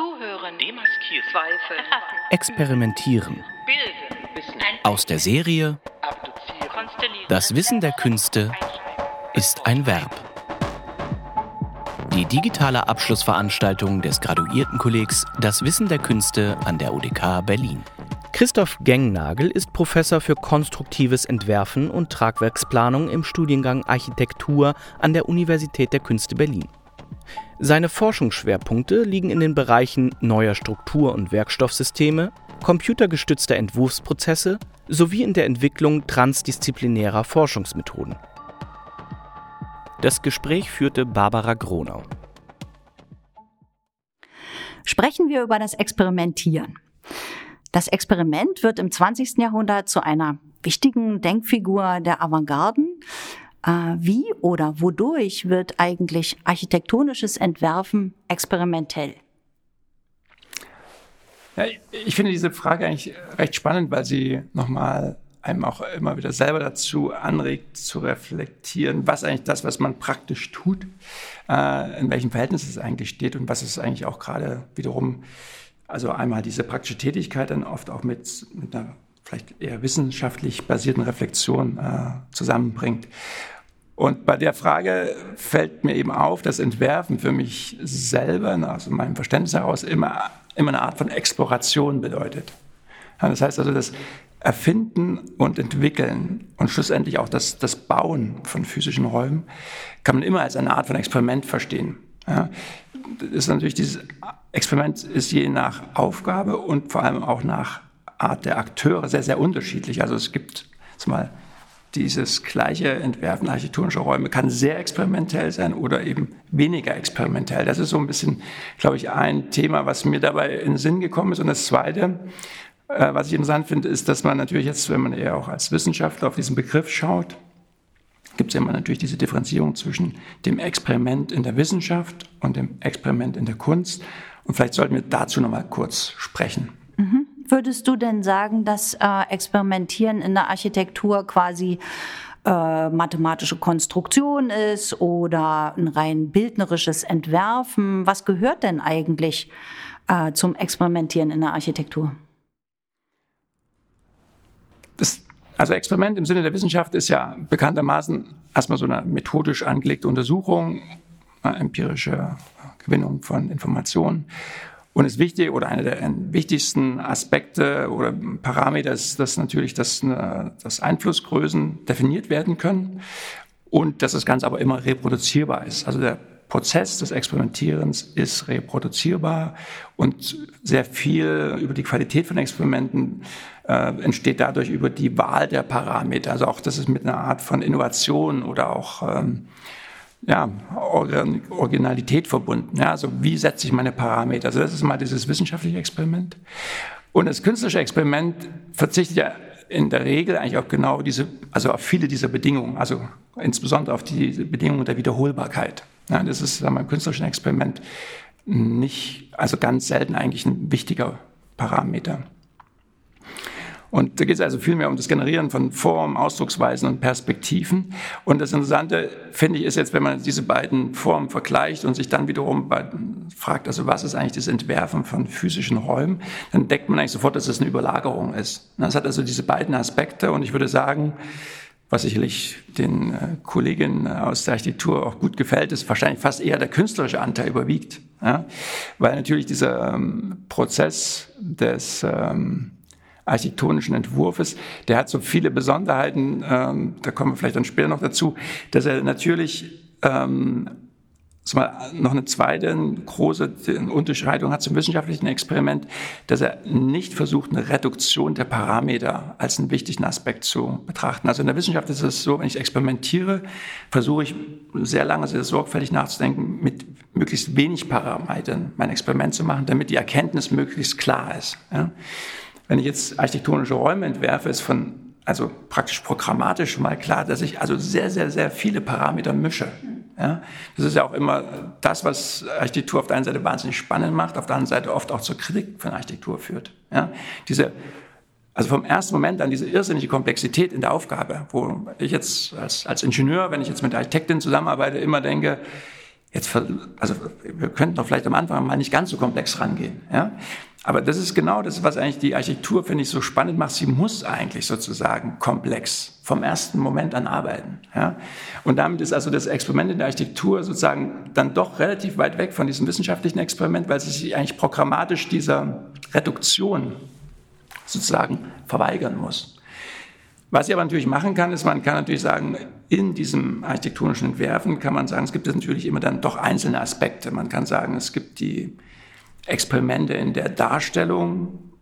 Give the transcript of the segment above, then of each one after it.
Zuhören. Demaskieren. Zweifel. Experimentieren. Bilden. Aus der Serie. Das Wissen der Künste ist ein Verb. Die digitale Abschlussveranstaltung des Graduiertenkollegs Das Wissen der Künste an der UDK Berlin. Christoph Gengnagel ist Professor für konstruktives Entwerfen und Tragwerksplanung im Studiengang Architektur an der Universität der Künste Berlin. Seine Forschungsschwerpunkte liegen in den Bereichen neuer Struktur- und Werkstoffsysteme, computergestützter Entwurfsprozesse sowie in der Entwicklung transdisziplinärer Forschungsmethoden. Das Gespräch führte Barbara Gronau. Sprechen wir über das Experimentieren. Das Experiment wird im 20. Jahrhundert zu einer wichtigen Denkfigur der Avantgarden. Äh, wie oder wodurch wird eigentlich architektonisches Entwerfen experimentell? Ja, ich finde diese Frage eigentlich recht spannend, weil sie nochmal einem auch immer wieder selber dazu anregt, zu reflektieren, was eigentlich das, was man praktisch tut, äh, in welchem Verhältnis es eigentlich steht und was es eigentlich auch gerade wiederum also einmal diese praktische Tätigkeit dann oft auch mit, mit einer vielleicht eher wissenschaftlich basierten Reflexion äh, zusammenbringt. Und bei der Frage fällt mir eben auf, dass Entwerfen für mich selber, aus meinem Verständnis heraus, immer, immer eine Art von Exploration bedeutet. Ja, das heißt also, das Erfinden und Entwickeln und schlussendlich auch das, das Bauen von physischen Räumen kann man immer als eine Art von Experiment verstehen. Ja, ist natürlich dieses Experiment ist je nach Aufgabe und vor allem auch nach Art der Akteure sehr, sehr unterschiedlich. Also es gibt mal dieses gleiche Entwerfen architektonischer Räume kann sehr experimentell sein oder eben weniger experimentell. Das ist so ein bisschen, glaube ich, ein Thema, was mir dabei in den Sinn gekommen ist. Und das Zweite, äh, was ich interessant finde, ist, dass man natürlich jetzt, wenn man eher auch als Wissenschaftler auf diesen Begriff schaut, gibt es immer natürlich diese Differenzierung zwischen dem Experiment in der Wissenschaft und dem Experiment in der Kunst. Und vielleicht sollten wir dazu noch mal kurz sprechen. Würdest du denn sagen, dass äh, Experimentieren in der Architektur quasi äh, mathematische Konstruktion ist oder ein rein bildnerisches Entwerfen? Was gehört denn eigentlich äh, zum Experimentieren in der Architektur? Das also Experiment im Sinne der Wissenschaft ist ja bekanntermaßen erstmal so eine methodisch angelegte Untersuchung, eine empirische Gewinnung von Informationen. Und ist wichtig oder einer der wichtigsten Aspekte oder Parameter ist, dass natürlich dass, dass Einflussgrößen definiert werden können und dass das Ganze aber immer reproduzierbar ist. Also der Prozess des Experimentierens ist reproduzierbar und sehr viel über die Qualität von Experimenten äh, entsteht dadurch über die Wahl der Parameter. Also auch das ist mit einer Art von Innovation oder auch ähm, ja, Originalität verbunden. Ja, also wie setze ich meine Parameter? Also das ist mal dieses wissenschaftliche Experiment. Und das künstlerische Experiment verzichtet ja in der Regel eigentlich auch genau diese, also auf viele dieser Bedingungen, also insbesondere auf die Bedingungen der Wiederholbarkeit. Ja, das ist sagen wir, im künstlerischen Experiment nicht, also ganz selten eigentlich ein wichtiger Parameter. Und da geht es also vielmehr um das Generieren von Formen, Ausdrucksweisen und Perspektiven. Und das Interessante, finde ich, ist jetzt, wenn man diese beiden Formen vergleicht und sich dann wiederum bei, fragt, also was ist eigentlich das Entwerfen von physischen Räumen, dann deckt man eigentlich sofort, dass es eine Überlagerung ist. Das hat also diese beiden Aspekte und ich würde sagen, was sicherlich den äh, Kolleginnen aus der Architektur auch gut gefällt, ist wahrscheinlich fast eher der künstlerische Anteil überwiegt. Ja? Weil natürlich dieser ähm, Prozess des ähm, architektonischen Entwurfs, der hat so viele Besonderheiten, ähm, da kommen wir vielleicht dann später noch dazu, dass er natürlich ähm, noch eine zweite große Unterscheidung hat zum wissenschaftlichen Experiment, dass er nicht versucht, eine Reduktion der Parameter als einen wichtigen Aspekt zu betrachten. Also in der Wissenschaft ist es so, wenn ich experimentiere, versuche ich sehr lange, sehr sorgfältig nachzudenken, mit möglichst wenig Parametern mein Experiment zu machen, damit die Erkenntnis möglichst klar ist. Ja? Wenn ich jetzt architektonische Räume entwerfe, ist von also praktisch programmatisch mal klar, dass ich also sehr, sehr, sehr viele Parameter mische. Ja, das ist ja auch immer das, was Architektur auf der einen Seite wahnsinnig spannend macht, auf der anderen Seite oft auch zur Kritik von Architektur führt. Ja, diese, also vom ersten Moment an diese irrsinnige Komplexität in der Aufgabe, wo ich jetzt als, als Ingenieur, wenn ich jetzt mit der Architektin zusammenarbeite, immer denke, jetzt, also wir könnten doch vielleicht am Anfang mal nicht ganz so komplex rangehen. Ja? Aber das ist genau das, was eigentlich die Architektur, finde ich, so spannend macht. Sie muss eigentlich sozusagen komplex vom ersten Moment an arbeiten. Ja? Und damit ist also das Experiment in der Architektur sozusagen dann doch relativ weit weg von diesem wissenschaftlichen Experiment, weil es sich eigentlich programmatisch dieser Reduktion sozusagen verweigern muss. Was ich aber natürlich machen kann, ist, man kann natürlich sagen, in diesem architektonischen Entwerfen kann man sagen, es gibt natürlich immer dann doch einzelne Aspekte. Man kann sagen, es gibt die Experimente in der Darstellung,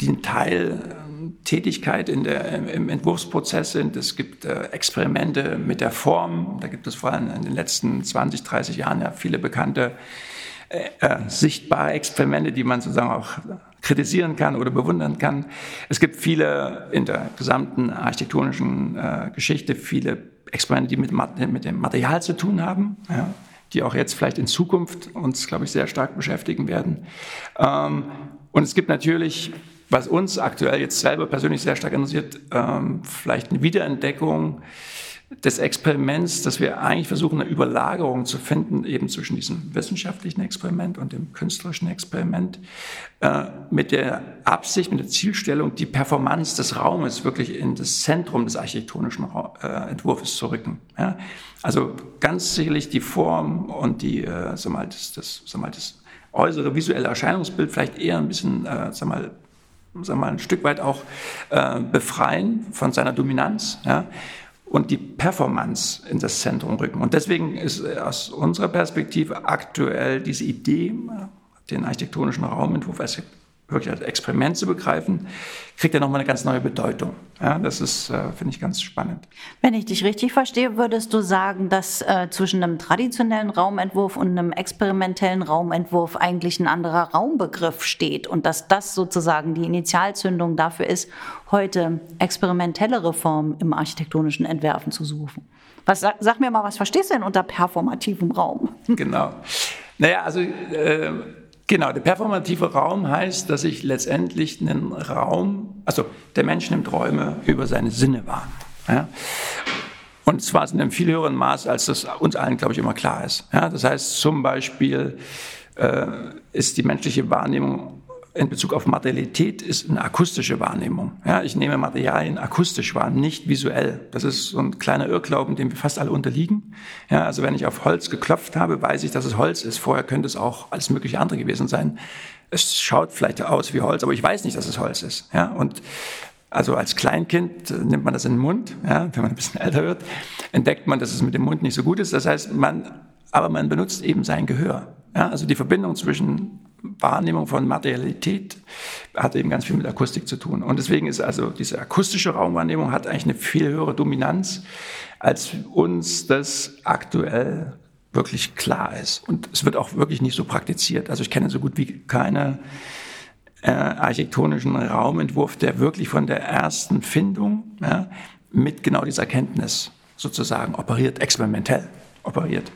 die ein Teil ähm, Tätigkeit in der, im Entwurfsprozess sind. Es gibt äh, Experimente mit der Form. Da gibt es vor allem in den letzten 20, 30 Jahren ja viele bekannte äh, äh, sichtbare Experimente, die man sozusagen auch kritisieren kann oder bewundern kann. Es gibt viele in der gesamten architektonischen äh, Geschichte, viele Experimente, die mit, mit dem Material zu tun haben. Ja die auch jetzt vielleicht in Zukunft uns, glaube ich, sehr stark beschäftigen werden. Ähm, und es gibt natürlich, was uns aktuell jetzt selber persönlich sehr stark interessiert, ähm, vielleicht eine Wiederentdeckung des Experiments, dass wir eigentlich versuchen, eine Überlagerung zu finden, eben zwischen diesem wissenschaftlichen Experiment und dem künstlerischen Experiment, äh, mit der Absicht, mit der Zielstellung, die Performance des Raumes wirklich in das Zentrum des architektonischen äh, Entwurfs zu rücken. Also ganz sicherlich die Form und die, äh, sag mal, das, das, sag mal, das äußere visuelle Erscheinungsbild vielleicht eher ein bisschen, äh, sag mal, sag mal, ein Stück weit auch äh, befreien von seiner Dominanz. Und die Performance in das Zentrum rücken. Und deswegen ist aus unserer Perspektive aktuell diese Idee, den architektonischen Raumentwurf als wirklich als Experiment zu begreifen, kriegt er nochmal eine ganz neue Bedeutung. Ja, das ist, äh, finde ich, ganz spannend. Wenn ich dich richtig verstehe, würdest du sagen, dass äh, zwischen einem traditionellen Raumentwurf und einem experimentellen Raumentwurf eigentlich ein anderer Raumbegriff steht und dass das sozusagen die Initialzündung dafür ist, heute experimentellere Formen im architektonischen Entwerfen zu suchen. Was, sag, sag mir mal, was verstehst du denn unter performativem Raum? Genau. Naja, also äh, Genau, der performative Raum heißt, dass ich letztendlich einen Raum, also der Mensch nimmt Räume über seine Sinne wahr. Ja? Und zwar in einem viel höheren Maß, als das uns allen, glaube ich, immer klar ist. Ja? Das heißt zum Beispiel äh, ist die menschliche Wahrnehmung in Bezug auf Materialität ist eine akustische Wahrnehmung. Ja, ich nehme Materialien akustisch wahr, nicht visuell. Das ist so ein kleiner Irrglauben, dem wir fast alle unterliegen. Ja, also wenn ich auf Holz geklopft habe, weiß ich, dass es Holz ist. Vorher könnte es auch alles mögliche andere gewesen sein. Es schaut vielleicht aus wie Holz, aber ich weiß nicht, dass es Holz ist. Ja, und also als Kleinkind nimmt man das in den Mund. Ja, wenn man ein bisschen älter wird, entdeckt man, dass es mit dem Mund nicht so gut ist. Das heißt, man, aber man benutzt eben sein Gehör. Ja, also die Verbindung zwischen Wahrnehmung von Materialität hat eben ganz viel mit Akustik zu tun. Und deswegen ist also diese akustische Raumwahrnehmung hat eigentlich eine viel höhere Dominanz, als uns das aktuell wirklich klar ist. Und es wird auch wirklich nicht so praktiziert. Also ich kenne so gut wie keine äh, architektonischen Raumentwurf, der wirklich von der ersten Findung ja, mit genau dieser Erkenntnis sozusagen operiert, experimentell operiert.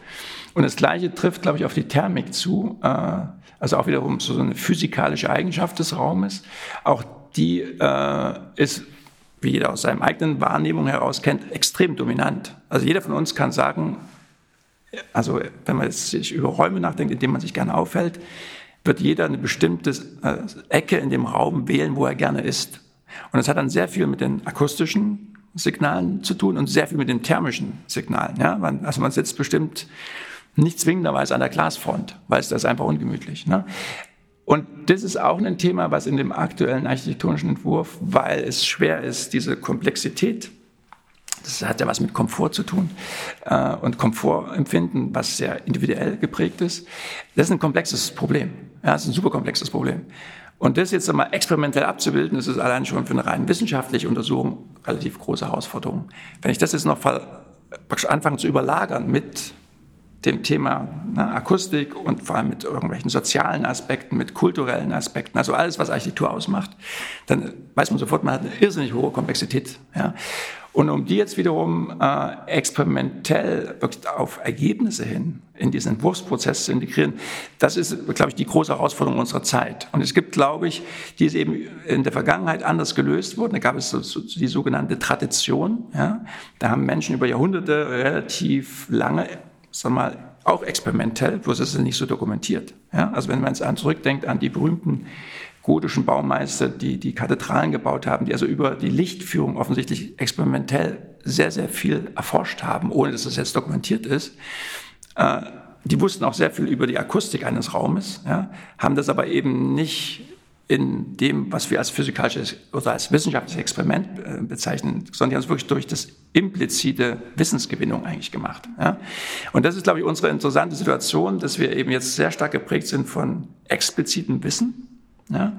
Und das Gleiche trifft, glaube ich, auf die Thermik zu. Äh, also auch wiederum so eine physikalische Eigenschaft des Raumes. Auch die äh, ist, wie jeder aus seinem eigenen Wahrnehmung heraus kennt, extrem dominant. Also jeder von uns kann sagen, also wenn man sich über Räume nachdenkt, in denen man sich gerne aufhält, wird jeder eine bestimmte äh, Ecke in dem Raum wählen, wo er gerne ist. Und das hat dann sehr viel mit den akustischen Signalen zu tun und sehr viel mit den thermischen Signalen. Ja? Also man sitzt bestimmt nicht zwingenderweise an der Glasfront, weil es das einfach ungemütlich. Ne? Und das ist auch ein Thema, was in dem aktuellen architektonischen Entwurf, weil es schwer ist, diese Komplexität, das hat ja was mit Komfort zu tun äh, und Komfortempfinden, was sehr individuell geprägt ist. Das ist ein komplexes Problem. Ja, das ist ein super komplexes Problem. Und das jetzt einmal experimentell abzubilden, das ist allein schon für eine rein wissenschaftliche Untersuchung relativ große Herausforderung. Wenn ich das jetzt noch anfange zu überlagern mit dem Thema ne, Akustik und vor allem mit irgendwelchen sozialen Aspekten, mit kulturellen Aspekten, also alles, was Architektur ausmacht, dann weiß man sofort, man hat eine irrsinnig hohe Komplexität. Ja. Und um die jetzt wiederum äh, experimentell wirklich auf Ergebnisse hin in diesen Entwurfsprozess zu integrieren, das ist, glaube ich, die große Herausforderung unserer Zeit. Und es gibt, glaube ich, die ist eben in der Vergangenheit anders gelöst worden. Da gab es so, so die sogenannte Tradition. Ja. Da haben Menschen über Jahrhunderte relativ lange sag mal, auch experimentell, bloß ist es nicht so dokumentiert. Ja? Also wenn man jetzt zurückdenkt an die berühmten gotischen Baumeister, die die Kathedralen gebaut haben, die also über die Lichtführung offensichtlich experimentell sehr, sehr viel erforscht haben, ohne dass es jetzt dokumentiert ist. Äh, die wussten auch sehr viel über die Akustik eines Raumes, ja, haben das aber eben nicht in dem, was wir als physikalisches oder als wissenschaftliches Experiment äh, bezeichnen, sondern die haben es wirklich durch das implizite Wissensgewinnung eigentlich gemacht. Ja? Und das ist, glaube ich, unsere interessante Situation, dass wir eben jetzt sehr stark geprägt sind von explizitem Wissen ja?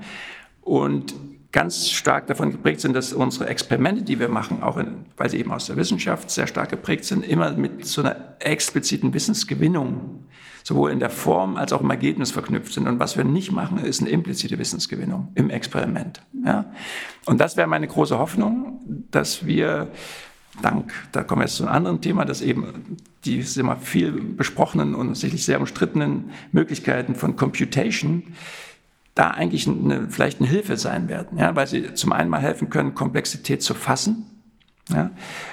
und ganz stark davon geprägt sind, dass unsere Experimente, die wir machen, auch in, weil sie eben aus der Wissenschaft sehr stark geprägt sind, immer mit so einer expliziten Wissensgewinnung sowohl in der Form als auch im Ergebnis verknüpft sind. Und was wir nicht machen, ist eine implizite Wissensgewinnung im Experiment. Ja? Und das wäre meine große Hoffnung, dass wir dank, da kommen wir jetzt zu einem anderen Thema, dass eben die immer viel besprochenen und sicherlich sehr umstrittenen Möglichkeiten von Computation da eigentlich eine, vielleicht eine Hilfe sein werden, ja, weil sie zum einen mal helfen können, Komplexität zu fassen, ja,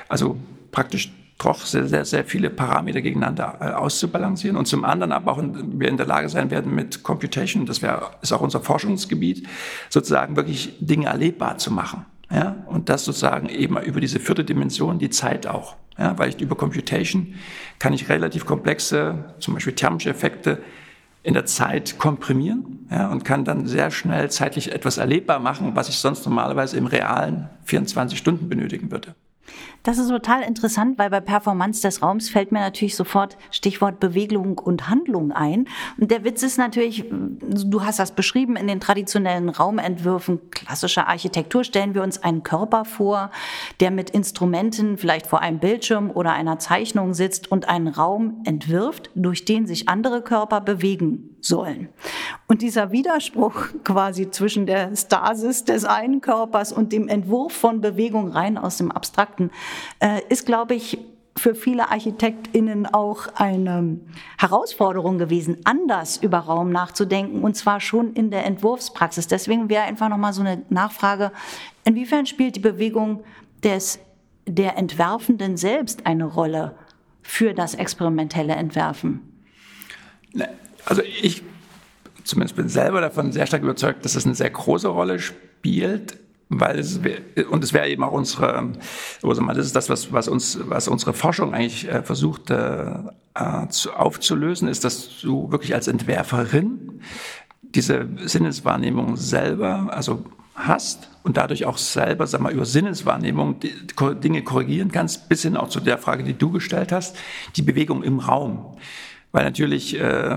also praktisch doch sehr, sehr, sehr viele Parameter gegeneinander äh, auszubalancieren und zum anderen aber auch wir in der Lage sein werden mit Computation, das wär, ist auch unser Forschungsgebiet, sozusagen wirklich Dinge erlebbar zu machen. Ja? Und das sozusagen eben über diese vierte Dimension, die Zeit auch. Ja? Weil ich über Computation kann ich relativ komplexe, zum Beispiel thermische Effekte in der Zeit komprimieren ja, und kann dann sehr schnell zeitlich etwas erlebbar machen, was ich sonst normalerweise im realen 24 Stunden benötigen würde. Das ist total interessant, weil bei Performance des Raums fällt mir natürlich sofort Stichwort Bewegung und Handlung ein. Und der Witz ist natürlich, du hast das beschrieben, in den traditionellen Raumentwürfen klassischer Architektur stellen wir uns einen Körper vor, der mit Instrumenten vielleicht vor einem Bildschirm oder einer Zeichnung sitzt und einen Raum entwirft, durch den sich andere Körper bewegen sollen. Und dieser Widerspruch quasi zwischen der Stasis des einen Körpers und dem Entwurf von Bewegung rein aus dem Abstrakten ist, glaube ich, für viele ArchitektInnen auch eine Herausforderung gewesen, anders über Raum nachzudenken und zwar schon in der Entwurfspraxis. Deswegen wäre einfach nochmal so eine Nachfrage, inwiefern spielt die Bewegung des, der Entwerfenden selbst eine Rolle für das experimentelle Entwerfen? Also ich zumindest bin selber davon sehr stark überzeugt, dass es eine sehr große Rolle spielt weil es und es wäre eben auch unsere, also das ist das, was, was uns, was unsere Forschung eigentlich äh, versucht äh, äh, zu, aufzulösen, ist, dass du wirklich als Entwerferin diese Sinneswahrnehmung selber, also hast und dadurch auch selber, sag mal, über Sinneswahrnehmung die, Dinge korrigieren kannst, bis hin auch zu der Frage, die du gestellt hast, die Bewegung im Raum, weil natürlich äh,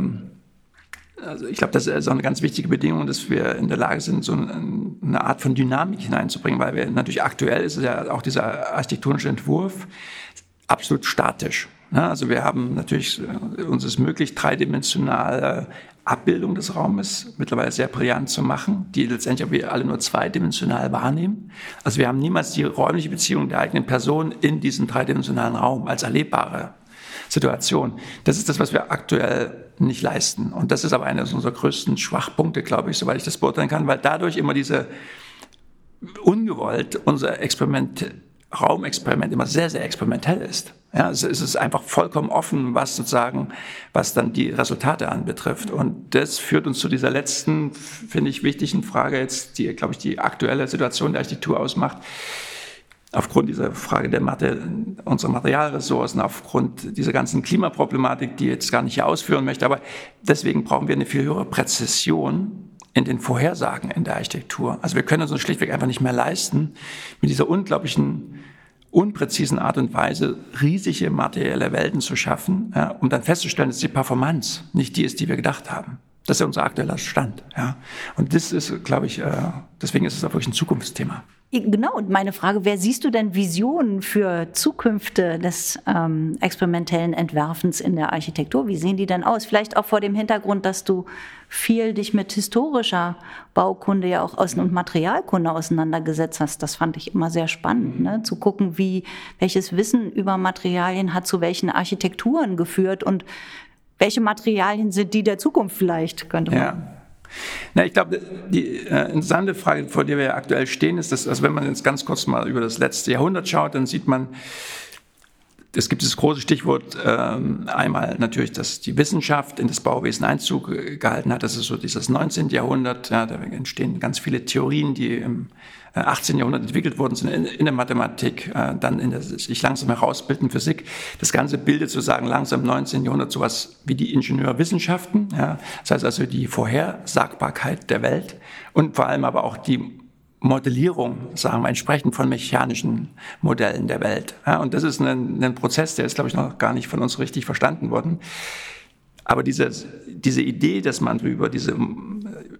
also ich glaube, das ist auch eine ganz wichtige Bedingung, dass wir in der Lage sind, so eine Art von Dynamik hineinzubringen, weil wir natürlich aktuell ist ja auch dieser architektonische Entwurf absolut statisch. Also wir haben natürlich, äh, uns ist möglich, dreidimensionale Abbildung des Raumes mittlerweile sehr brillant zu machen, die letztendlich wir alle nur zweidimensional wahrnehmen. Also wir haben niemals die räumliche Beziehung der eigenen Person in diesem dreidimensionalen Raum als erlebbare Situation. Das ist das, was wir aktuell nicht leisten. Und das ist aber eines unserer größten Schwachpunkte, glaube ich, soweit ich das beurteilen kann, weil dadurch immer diese ungewollt unser Experiment, Raumexperiment immer sehr, sehr experimentell ist. Ja, es ist einfach vollkommen offen, was sozusagen, was dann die Resultate anbetrifft. Und das führt uns zu dieser letzten, finde ich, wichtigen Frage jetzt, die, glaube ich, die aktuelle Situation der Architektur ausmacht aufgrund dieser Frage der Mathe, unserer Materialressourcen, aufgrund dieser ganzen Klimaproblematik, die ich jetzt gar nicht hier ausführen möchte. Aber deswegen brauchen wir eine viel höhere Präzision in den Vorhersagen in der Architektur. Also wir können uns schlichtweg einfach nicht mehr leisten, mit dieser unglaublichen, unpräzisen Art und Weise riesige materielle Welten zu schaffen, ja, um dann festzustellen, dass die Performance nicht die ist, die wir gedacht haben. Das ist unser aktueller Stand. Ja. Und das ist, glaube ich, äh, deswegen ist es auch wirklich ein Zukunftsthema. Genau, und meine Frage, wer siehst du denn Visionen für Zukünfte des ähm, experimentellen Entwerfens in der Architektur? Wie sehen die denn aus? Vielleicht auch vor dem Hintergrund, dass du viel dich mit historischer Baukunde ja auch aus und Materialkunde auseinandergesetzt hast. Das fand ich immer sehr spannend, ne? zu gucken, wie welches Wissen über Materialien hat zu welchen Architekturen geführt und welche Materialien sind die der Zukunft vielleicht, könnte man. Ja. Na, ich glaube, die äh, interessante Frage, vor der wir aktuell stehen, ist, dass, also wenn man jetzt ganz kurz mal über das letzte Jahrhundert schaut, dann sieht man, es gibt das große Stichwort ähm, einmal natürlich, dass die Wissenschaft in das Bauwesen Einzug gehalten hat. Das ist so dieses 19. Jahrhundert. Ja, da entstehen ganz viele Theorien, die im 18. Äh, Jahrhundert entwickelt worden sind in, der Mathematik, äh, dann in der sich langsam herausbildenden Physik. Das Ganze bildet sozusagen langsam im 19. Jahrhundert sowas wie die Ingenieurwissenschaften. Ja. Das heißt also die Vorhersagbarkeit der Welt und vor allem aber auch die Modellierung, sagen wir, entsprechend von mechanischen Modellen der Welt. Ja, und das ist ein, ein Prozess, der ist, glaube ich, noch gar nicht von uns richtig verstanden worden. Aber diese, diese Idee, dass man über diese,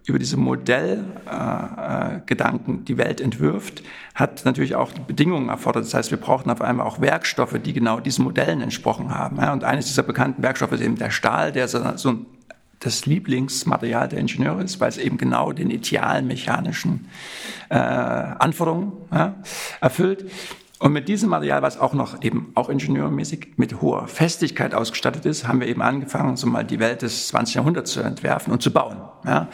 über diese Modellgedanken äh, die Welt entwirft, hat natürlich auch Bedingungen erfordert. Das heißt, wir brauchen auf einmal auch Werkstoffe, die genau diesen Modellen entsprochen haben. Ja, und eines dieser bekannten Werkstoffe ist eben der Stahl, der so, so das Lieblingsmaterial der Ingenieure ist, weil es eben genau den idealen mechanischen äh, Anforderungen ja, erfüllt. Und mit diesem Material, was auch noch eben auch ingenieurmäßig mit hoher Festigkeit ausgestattet ist, haben wir eben angefangen, so mal die Welt des 20. Jahrhunderts zu entwerfen und zu bauen. Ja.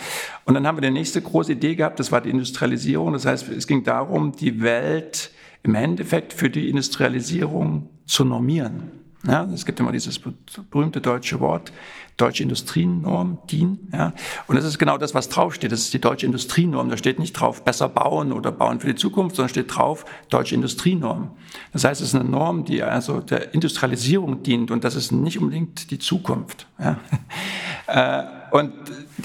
Und dann haben wir die nächste große Idee gehabt, das war die Industrialisierung. Das heißt, es ging darum, die Welt im Endeffekt für die Industrialisierung zu normieren. Ja, es gibt immer dieses berühmte deutsche Wort, deutsche Industrienorm, DIN. Ja, und das ist genau das, was draufsteht. Das ist die deutsche Industrienorm. Da steht nicht drauf, besser bauen oder bauen für die Zukunft, sondern steht drauf, deutsche Industrienorm. Das heißt, es ist eine Norm, die also der Industrialisierung dient und das ist nicht unbedingt die Zukunft. Ja. Äh, und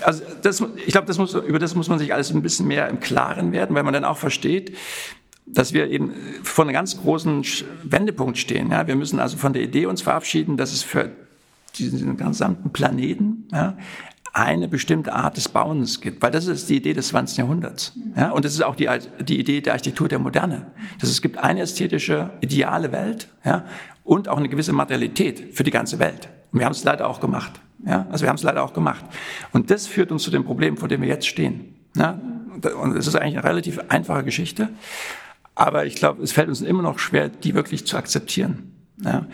also das, ich glaube, das muss, über das muss man sich alles ein bisschen mehr im Klaren werden, weil man dann auch versteht, dass wir eben vor einem ganz großen Wendepunkt stehen. Ja, wir müssen also von der Idee uns verabschieden, dass es für diesen gesamten Planeten ja, eine bestimmte Art des Bauens gibt, weil das ist die Idee des 20. Jahrhunderts. Ja, und das ist auch die, die Idee der Architektur der Moderne. Dass es gibt eine ästhetische, ideale Welt ja, und auch eine gewisse Materialität für die ganze Welt. Und wir haben es leider auch gemacht. Ja, also wir haben es leider auch gemacht. Und das führt uns zu dem Problem, vor dem wir jetzt stehen. Ja, und es ist eigentlich eine relativ einfache Geschichte. Aber ich glaube, es fällt uns immer noch schwer, die wirklich zu akzeptieren. Ja.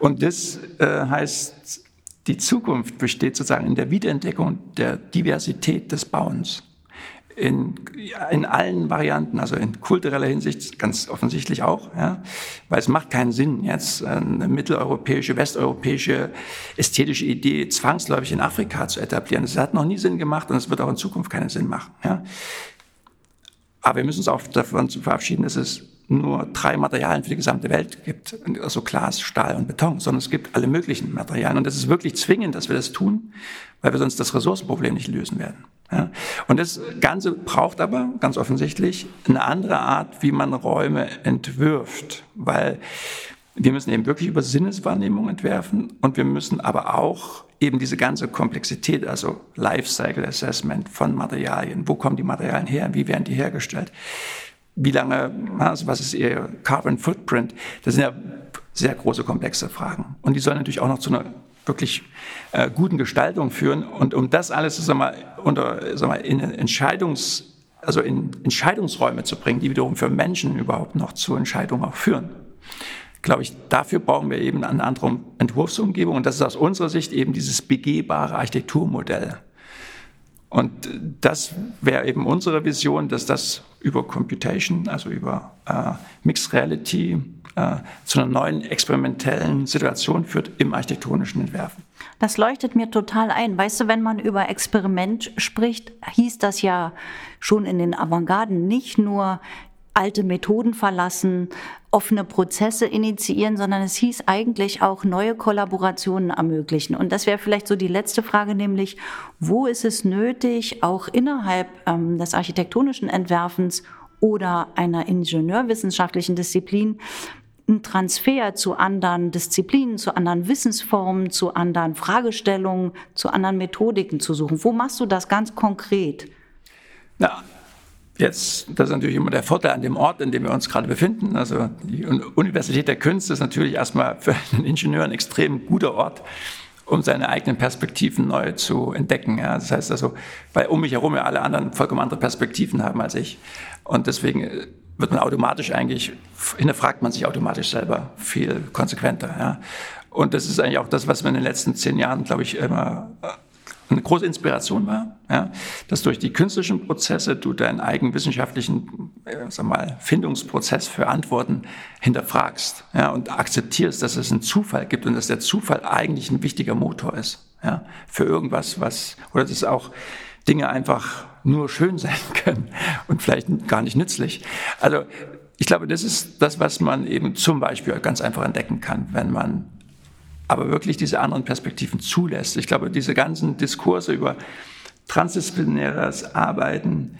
Und das äh, heißt, die Zukunft besteht sozusagen in der Wiederentdeckung der Diversität des Bauens. In, in allen Varianten, also in kultureller Hinsicht ganz offensichtlich auch, ja, weil es macht keinen Sinn, jetzt eine mitteleuropäische, westeuropäische ästhetische Idee zwangsläufig in Afrika zu etablieren. Das hat noch nie Sinn gemacht und es wird auch in Zukunft keinen Sinn machen. Ja. Aber wir müssen uns auch davon verabschieden, dass es nur drei Materialien für die gesamte Welt gibt, also Glas, Stahl und Beton, sondern es gibt alle möglichen Materialien. Und das ist wirklich zwingend, dass wir das tun, weil wir sonst das Ressourcenproblem nicht lösen werden. Ja? Und das Ganze braucht aber ganz offensichtlich eine andere Art, wie man Räume entwirft, weil wir müssen eben wirklich über Sinneswahrnehmung entwerfen und wir müssen aber auch eben diese ganze Komplexität, also Lifecycle Assessment von Materialien. Wo kommen die Materialien her? Wie werden die hergestellt? Wie lange, also was ist ihr Carbon Footprint? Das sind ja sehr große, komplexe Fragen. Und die sollen natürlich auch noch zu einer wirklich äh, guten Gestaltung führen. Und um das alles sag mal, unter, sag mal, in Entscheidungs, also in Entscheidungsräume zu bringen, die wiederum für Menschen überhaupt noch zu Entscheidungen auch führen glaube ich, dafür brauchen wir eben eine andere Entwurfsumgebung. Und das ist aus unserer Sicht eben dieses begehbare Architekturmodell. Und das wäre eben unsere Vision, dass das über Computation, also über äh, Mixed Reality, äh, zu einer neuen experimentellen Situation führt im architektonischen Entwerfen. Das leuchtet mir total ein. Weißt du, wenn man über Experiment spricht, hieß das ja schon in den Avantgarden nicht nur alte Methoden verlassen, offene Prozesse initiieren, sondern es hieß eigentlich auch neue Kollaborationen ermöglichen. Und das wäre vielleicht so die letzte Frage, nämlich wo ist es nötig, auch innerhalb ähm, des architektonischen Entwerfens oder einer ingenieurwissenschaftlichen Disziplin einen Transfer zu anderen Disziplinen, zu anderen Wissensformen, zu anderen Fragestellungen, zu anderen Methodiken zu suchen. Wo machst du das ganz konkret? Na, Jetzt, das ist natürlich immer der Vorteil an dem Ort, in dem wir uns gerade befinden. Also die Universität der Künste ist natürlich erstmal für einen Ingenieur ein extrem guter Ort, um seine eigenen Perspektiven neu zu entdecken. Ja, das heißt also, weil um mich herum ja alle anderen vollkommen andere Perspektiven haben als ich. Und deswegen äh, wird man automatisch eigentlich, hinterfragt man sich automatisch selber viel konsequenter. Ja. Und das ist eigentlich auch das, was wir in den letzten zehn Jahren, glaube ich, immer äh, eine große Inspiration war, ja, dass durch die künstlerischen Prozesse du deinen eigenen wissenschaftlichen äh, sag mal, Findungsprozess für Antworten hinterfragst ja, und akzeptierst, dass es einen Zufall gibt und dass der Zufall eigentlich ein wichtiger Motor ist ja, für irgendwas, was, oder dass auch Dinge einfach nur schön sein können und vielleicht gar nicht nützlich. Also ich glaube, das ist das, was man eben zum Beispiel ganz einfach entdecken kann, wenn man aber wirklich diese anderen Perspektiven zulässt. Ich glaube, diese ganzen Diskurse über transdisziplinäres Arbeiten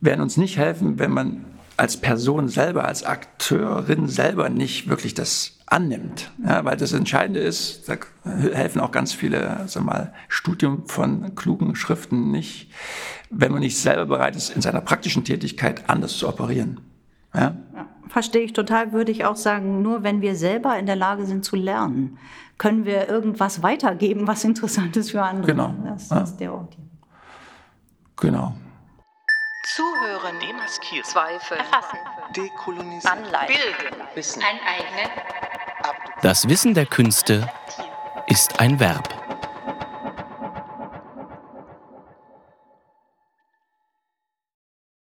werden uns nicht helfen, wenn man als Person selber, als Akteurin selber nicht wirklich das annimmt. Ja, weil das Entscheidende ist, da helfen auch ganz viele sag mal, Studium von klugen Schriften nicht, wenn man nicht selber bereit ist, in seiner praktischen Tätigkeit anders zu operieren. Ja? Verstehe ich total, würde ich auch sagen, nur wenn wir selber in der Lage sind zu lernen, können wir irgendwas weitergeben, was interessant ist für andere. Genau. Das ja. ist der Ort. Genau. Zuhören, demaskieren, Zweifel, erfassen, dekolonisieren, anleiten, bilden, Wissen, aneignen. Das Wissen der Künste ist ein Verb.